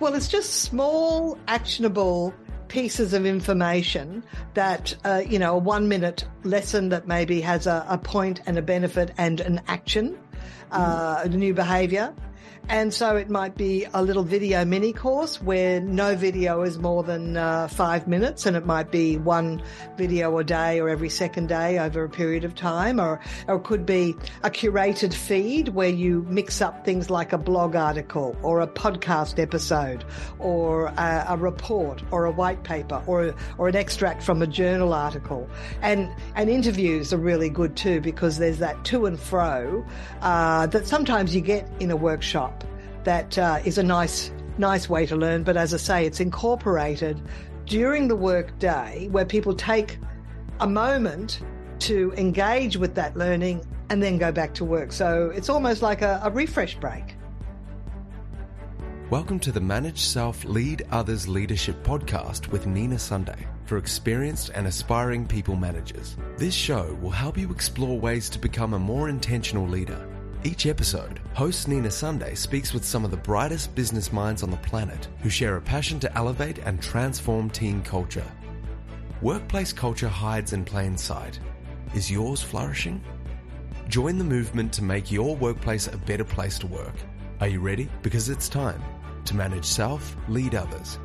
Well, it's just small, actionable pieces of information that, uh, you know, a one minute lesson that maybe has a, a point and a benefit and an action, uh, a new behavior. And so it might be a little video mini course where no video is more than uh, five minutes, and it might be one video a day or every second day over a period of time, or, or it could be a curated feed where you mix up things like a blog article or a podcast episode or a, a report or a white paper or, or an extract from a journal article. And, and interviews are really good too because there's that to and fro uh, that sometimes you get in a workshop that uh, is a nice nice way to learn. But as I say, it's incorporated during the work day where people take a moment to engage with that learning and then go back to work. So it's almost like a, a refresh break. Welcome to the Manage Self Lead Others Leadership podcast with Nina Sunday for experienced and aspiring people managers. This show will help you explore ways to become a more intentional leader each episode, host Nina Sunday speaks with some of the brightest business minds on the planet who share a passion to elevate and transform teen culture. Workplace culture hides in plain sight. Is yours flourishing? Join the movement to make your workplace a better place to work. Are you ready? Because it's time to manage self, lead others.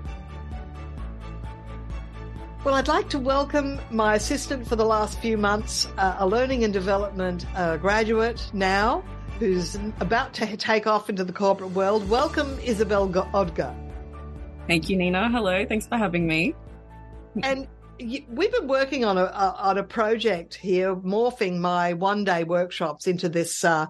Well, I'd like to welcome my assistant for the last few months, uh, a learning and development uh, graduate now, who's about to take off into the corporate world. Welcome, Isabel Odger. Thank you, Nina. Hello. Thanks for having me. And we've been working on a, on a project here, morphing my one day workshops into this uh,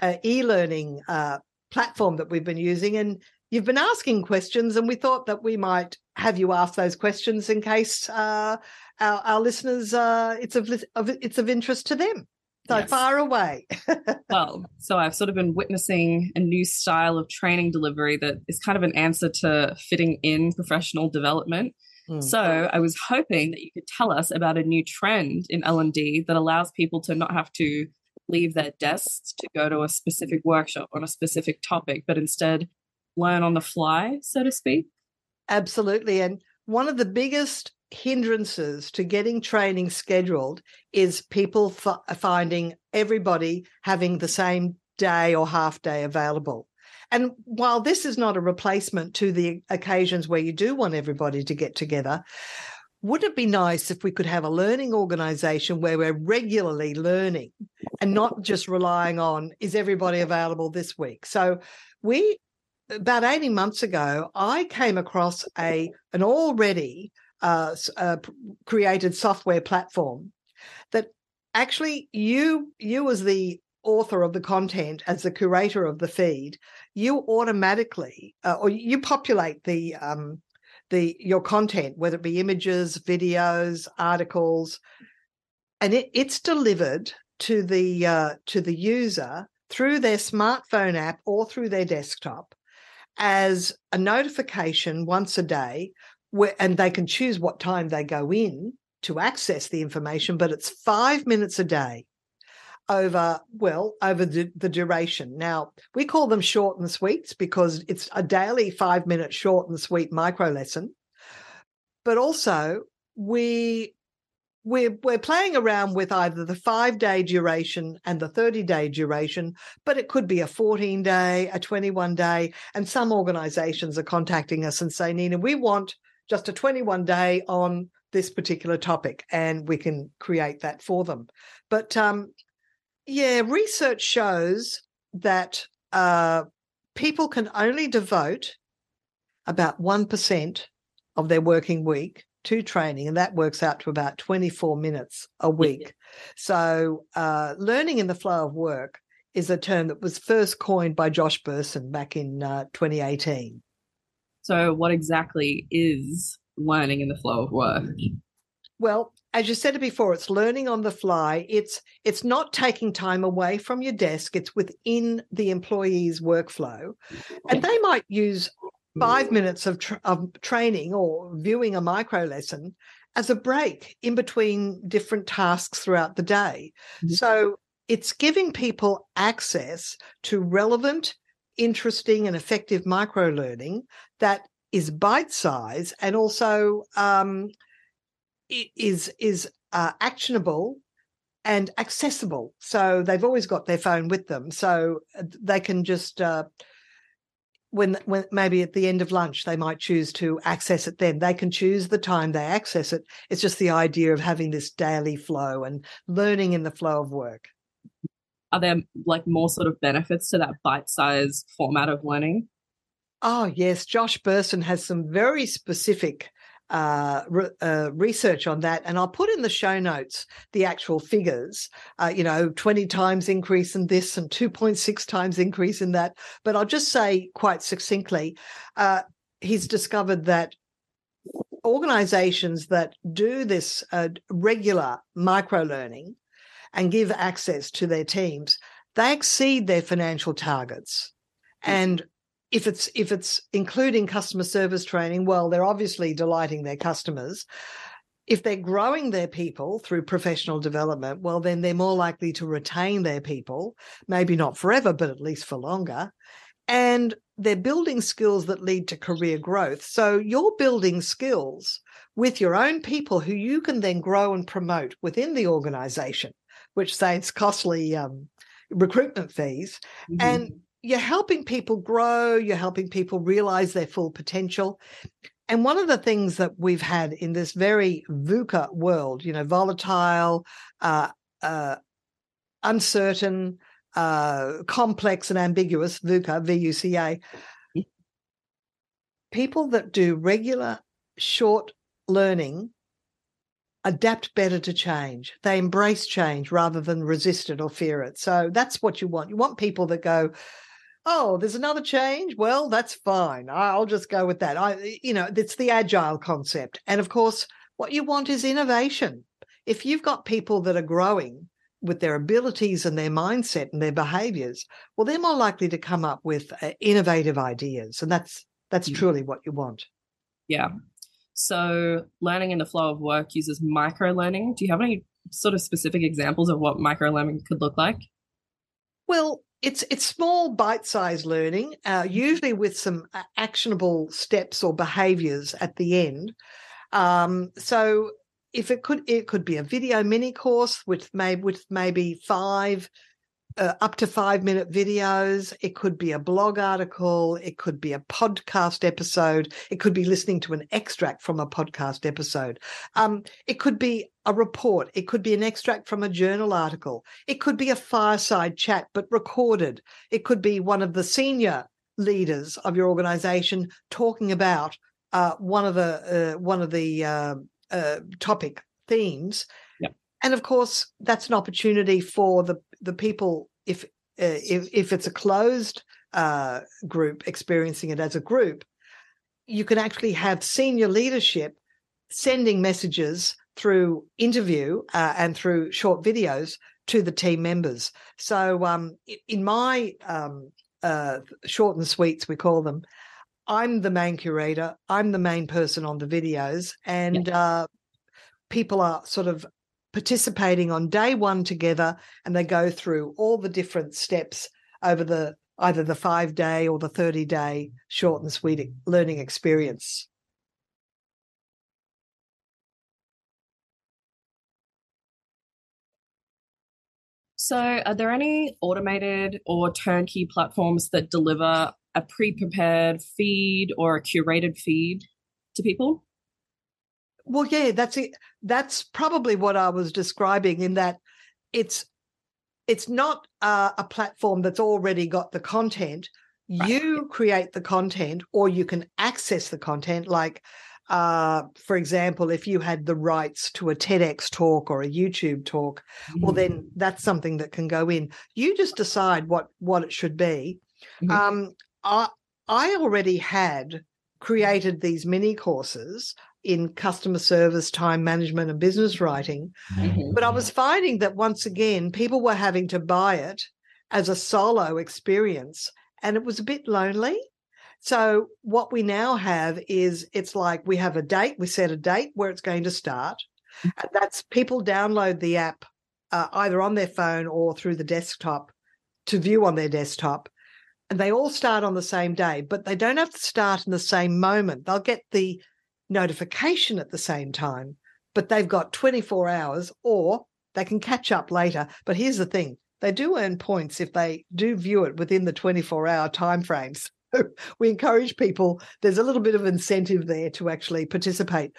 uh, e learning uh, platform that we've been using. And you've been asking questions, and we thought that we might have you ask those questions in case uh, our, our, listeners uh, it's of, of it's of interest to them. So yes. far away. well, so I've sort of been witnessing a new style of training delivery that is kind of an answer to fitting in professional development. Mm. So I was hoping that you could tell us about a new trend in L&D that allows people to not have to leave their desks to go to a specific workshop on a specific topic, but instead learn on the fly, so to speak. Absolutely. And one of the biggest hindrances to getting training scheduled is people f- uh, finding everybody having the same day or half day available. And while this is not a replacement to the occasions where you do want everybody to get together, would it be nice if we could have a learning organization where we're regularly learning and not just relying on is everybody available this week? So we about 18 months ago, I came across a an already uh, uh, created software platform that actually you you as the author of the content as the curator of the feed you automatically uh, or you populate the um, the your content whether it be images videos articles and it, it's delivered to the uh, to the user through their smartphone app or through their desktop as a notification once a day and they can choose what time they go in to access the information, but it's five minutes a day over, well, over the, the duration. Now, we call them short and sweets because it's a daily five minute short and sweet micro lesson. But also, we we're we're playing around with either the five day duration and the 30 day duration but it could be a 14 day a 21 day and some organizations are contacting us and say nina we want just a 21 day on this particular topic and we can create that for them. But um, yeah, research shows that uh, people can only devote about 1% of their working week to training, and that works out to about 24 minutes a week. So, uh, learning in the flow of work is a term that was first coined by Josh Bersin back in uh, 2018. So, what exactly is learning in the flow of work? Well, as you said it before, it's learning on the fly. It's it's not taking time away from your desk. It's within the employee's workflow, and they might use five minutes of, tra- of training or viewing a micro lesson as a break in between different tasks throughout the day. Mm-hmm. So it's giving people access to relevant interesting and effective micro learning that is bite size and also um, is is uh, actionable and accessible. So they've always got their phone with them, so uh, they can just uh, when when maybe at the end of lunch they might choose to access it. Then they can choose the time they access it. It's just the idea of having this daily flow and learning in the flow of work. Are there like more sort of benefits to that bite-sized format of learning? Oh yes, Josh Bersin has some very specific uh, re- uh, research on that, and I'll put in the show notes the actual figures. Uh, you know, twenty times increase in this and two point six times increase in that. But I'll just say quite succinctly, uh, he's discovered that organizations that do this uh, regular micro learning and give access to their teams, they exceed their financial targets. Mm-hmm. And if it's if it's including customer service training well they're obviously delighting their customers. If they're growing their people through professional development well then they're more likely to retain their people maybe not forever but at least for longer. And they're building skills that lead to career growth. So you're building skills with your own people who you can then grow and promote within the organization which saves costly um, recruitment fees mm-hmm. and you're helping people grow, you're helping people realize their full potential. And one of the things that we've had in this very VUCA world, you know, volatile, uh, uh, uncertain, uh, complex, and ambiguous, VUCA, V U C A, people that do regular short learning adapt better to change. They embrace change rather than resist it or fear it. So that's what you want. You want people that go, oh, there's another change. Well, that's fine. I'll just go with that. I, you know, it's the agile concept. And of course, what you want is innovation. If you've got people that are growing with their abilities and their mindset and their behaviors, well, they're more likely to come up with uh, innovative ideas. And that's, that's mm-hmm. truly what you want. Yeah. So learning in the flow of work uses micro learning. Do you have any sort of specific examples of what micro learning could look like? Well, it's it's small bite-sized learning, uh, mm-hmm. usually with some uh, actionable steps or behaviors at the end. Um, so if it could it could be a video mini course with maybe with maybe five uh, up to five minute videos. It could be a blog article. It could be a podcast episode. It could be listening to an extract from a podcast episode. Um, it could be a report. It could be an extract from a journal article. It could be a fireside chat, but recorded. It could be one of the senior leaders of your organization talking about uh, one of the uh, one of the uh, uh topic themes. And of course, that's an opportunity for the the people if uh, if if it's a closed uh, group experiencing it as a group, you can actually have senior leadership sending messages through interview uh, and through short videos to the team members. So um, in my um, uh, short and sweets, we call them, I'm the main curator. I'm the main person on the videos, and uh, people are sort of participating on day one together and they go through all the different steps over the either the five day or the 30 day short and sweet learning experience. So, are there any automated or turnkey platforms that deliver a pre prepared feed or a curated feed to people? Well, yeah, that's it. That's probably what I was describing in that it's it's not uh, a platform that's already got the content. Right. You create the content, or you can access the content. Like, uh, for example, if you had the rights to a TEDx talk or a YouTube talk, mm-hmm. well, then that's something that can go in. You just decide what what it should be. Mm-hmm. Um, I I already had created these mini courses in customer service, time management, and business writing. Mm-hmm. But I was finding that once again, people were having to buy it as a solo experience, and it was a bit lonely. So, what we now have is it's like we have a date, we set a date where it's going to start. Mm-hmm. And that's people download the app uh, either on their phone or through the desktop to view on their desktop. and they all start on the same day, but they don't have to start in the same moment. They'll get the notification at the same time, but they've got 24 hours or they can catch up later. But here's the thing they do earn points if they do view it within the 24 hour time timeframes. we encourage people, there's a little bit of incentive there to actually participate.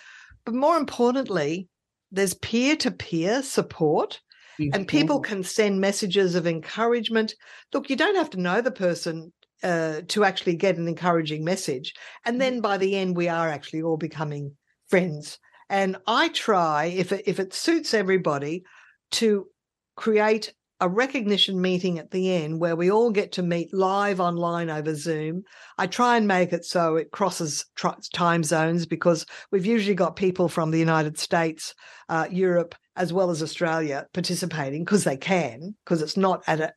But more importantly, there's peer to peer support. Mm-hmm. And people can send messages of encouragement. Look, you don't have to know the person uh, to actually get an encouraging message. And then by the end, we are actually all becoming friends. And I try, if it, if it suits everybody, to create a recognition meeting at the end where we all get to meet live online over Zoom. I try and make it so it crosses time zones because we've usually got people from the United States, uh, Europe, as well as Australia participating because they can, because it's not at a,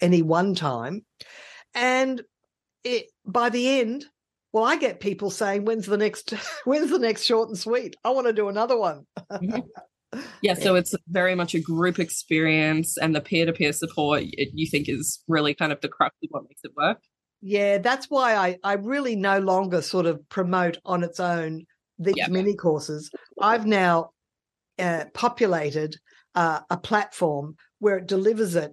any one time. And it, by the end, well, I get people saying, "When's the next? When's the next short and sweet? I want to do another one." mm-hmm. Yeah, so it's very much a group experience, and the peer-to-peer support it, you think is really kind of the crux of what makes it work. Yeah, that's why I I really no longer sort of promote on its own these yep. mini courses. I've now uh, populated uh, a platform where it delivers it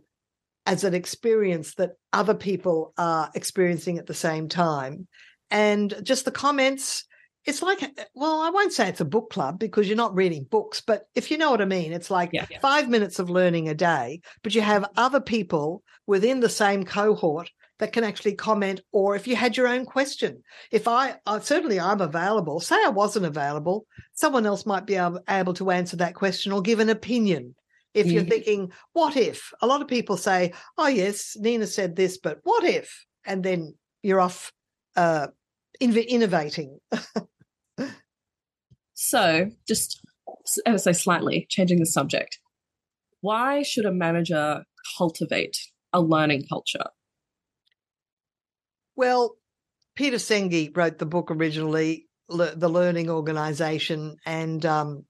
as an experience that other people are experiencing at the same time. And just the comments, it's like, eh, well, I won't say it's a book club because you're not reading books, but if you know what I mean, it's like yeah, yeah. five minutes of learning a day, but you have other people within the same cohort that can actually comment or if you had your own question if i certainly i'm available say i wasn't available someone else might be able, able to answer that question or give an opinion if you're mm-hmm. thinking, what if? A lot of people say, oh, yes, Nina said this, but what if? And then you're off uh, innovating. so, just ever so slightly changing the subject, why should a manager cultivate a learning culture? Well, Peter Senge wrote the book originally, The Learning Organization, and um,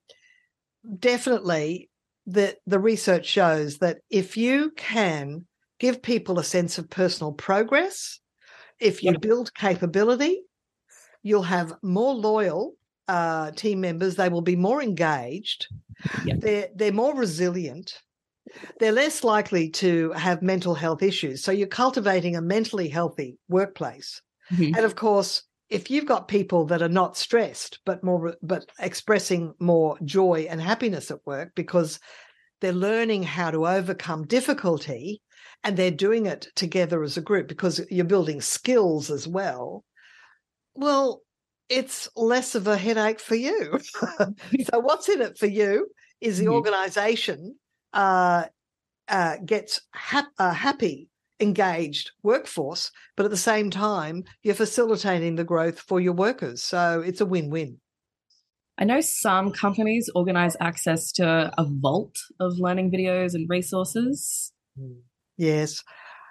definitely the the research shows that if you can give people a sense of personal progress, if you build capability, you'll have more loyal uh, team members. They will be more engaged. They're they're more resilient. They're less likely to have mental health issues. So you're cultivating a mentally healthy workplace. Mm-hmm. And of course, if you've got people that are not stressed but more but expressing more joy and happiness at work because they're learning how to overcome difficulty and they're doing it together as a group because you're building skills as well well it's less of a headache for you so what's in it for you is the mm-hmm. organization uh, uh, gets ha- a happy engaged workforce, but at the same time, you're facilitating the growth for your workers. So it's a win win. I know some companies organize access to a vault of learning videos and resources. Hmm. Yes.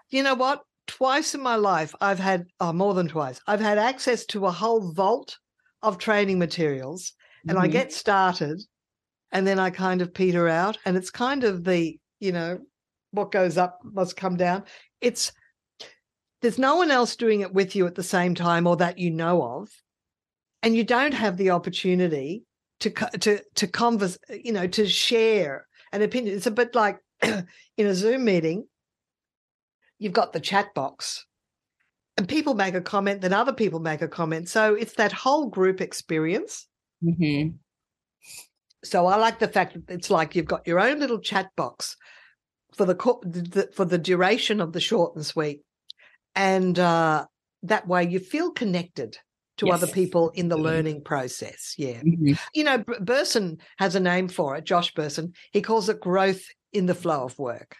You know what? Twice in my life, I've had, oh, more than twice, I've had access to a whole vault of training materials and mm-hmm. I get started and then I kind of peter out. And it's kind of the, you know, what goes up must come down. It's there's no one else doing it with you at the same time or that you know of. And you don't have the opportunity to to to converse you know to share an opinion. It's a bit like in a zoom meeting you've got the chat box and people make a comment then other people make a comment. So it's that whole group experience. Mm-hmm. so i like the fact that it's like you've got your own little chat box for the for the duration of the short and sweet, and uh, that way you feel connected to yes. other people in the learning process. Yeah, mm-hmm. you know, Bersin has a name for it. Josh Bersin, he calls it growth in the flow of work.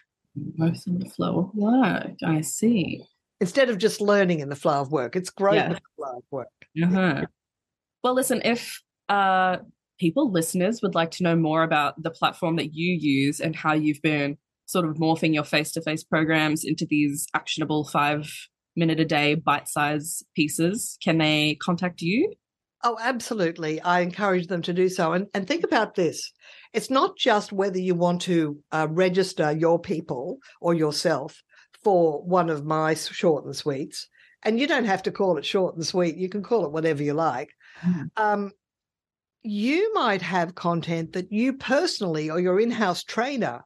Growth in the flow of work. I see. Instead of just learning in the flow of work, it's growth yeah. in the flow of work. Uh-huh. Well, listen, if uh, people, listeners, would like to know more about the platform that you use and how you've been sort of morphing your face to face programs into these actionable five minute a day bite size pieces, can they contact you? Oh, absolutely. I encourage them to do so. And, and think about this it's not just whether you want to uh, register your people or yourself for one of my short and sweets, and you don't have to call it short and sweet, you can call it whatever you like. Mm. Um, you might have content that you personally or your in house trainer,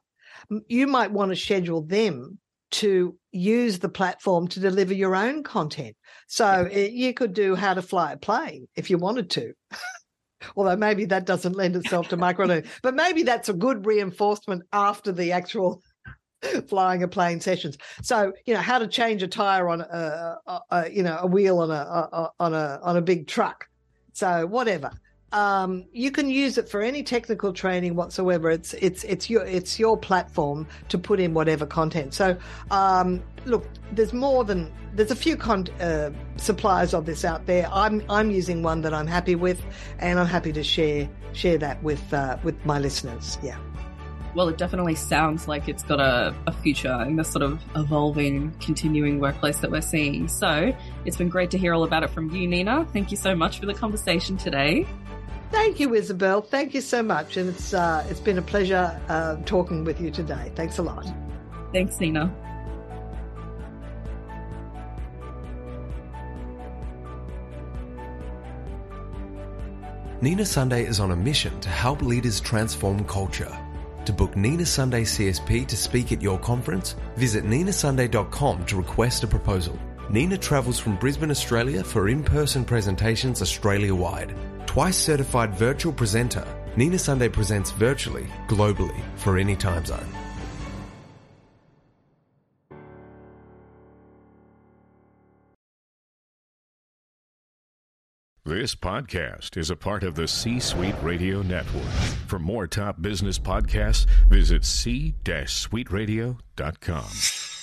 you might want to schedule them to use the platform to deliver your own content. So it, eh, you could do how to fly a plane if you wanted to. Although maybe that doesn't lend itself to micro but maybe that's a good reinforcement after the actual flying a plane sessions. So you know how to change a tire on a, a, a you know a wheel on a, a, on a on a big truck. So whatever um, you can use it for any technical training whatsoever. It's it's it's your it's your platform to put in whatever content. So um, look, there's more than there's a few con- uh, suppliers of this out there. I'm I'm using one that I'm happy with, and I'm happy to share share that with uh, with my listeners. Yeah. Well, it definitely sounds like it's got a, a future in this sort of evolving, continuing workplace that we're seeing. So it's been great to hear all about it from you, Nina. Thank you so much for the conversation today. Thank you, Isabel. Thank you so much, and it's uh, it's been a pleasure uh, talking with you today. Thanks a lot. Thanks, Nina. Nina Sunday is on a mission to help leaders transform culture. To book Nina Sunday CSP to speak at your conference, visit ninasunday.com to request a proposal. Nina travels from Brisbane, Australia for in person presentations Australia wide Twice certified virtual presenter, Nina Sunday presents virtually, globally, for any time zone. This podcast is a part of the C Suite Radio Network. For more top business podcasts, visit c-suiteradio.com.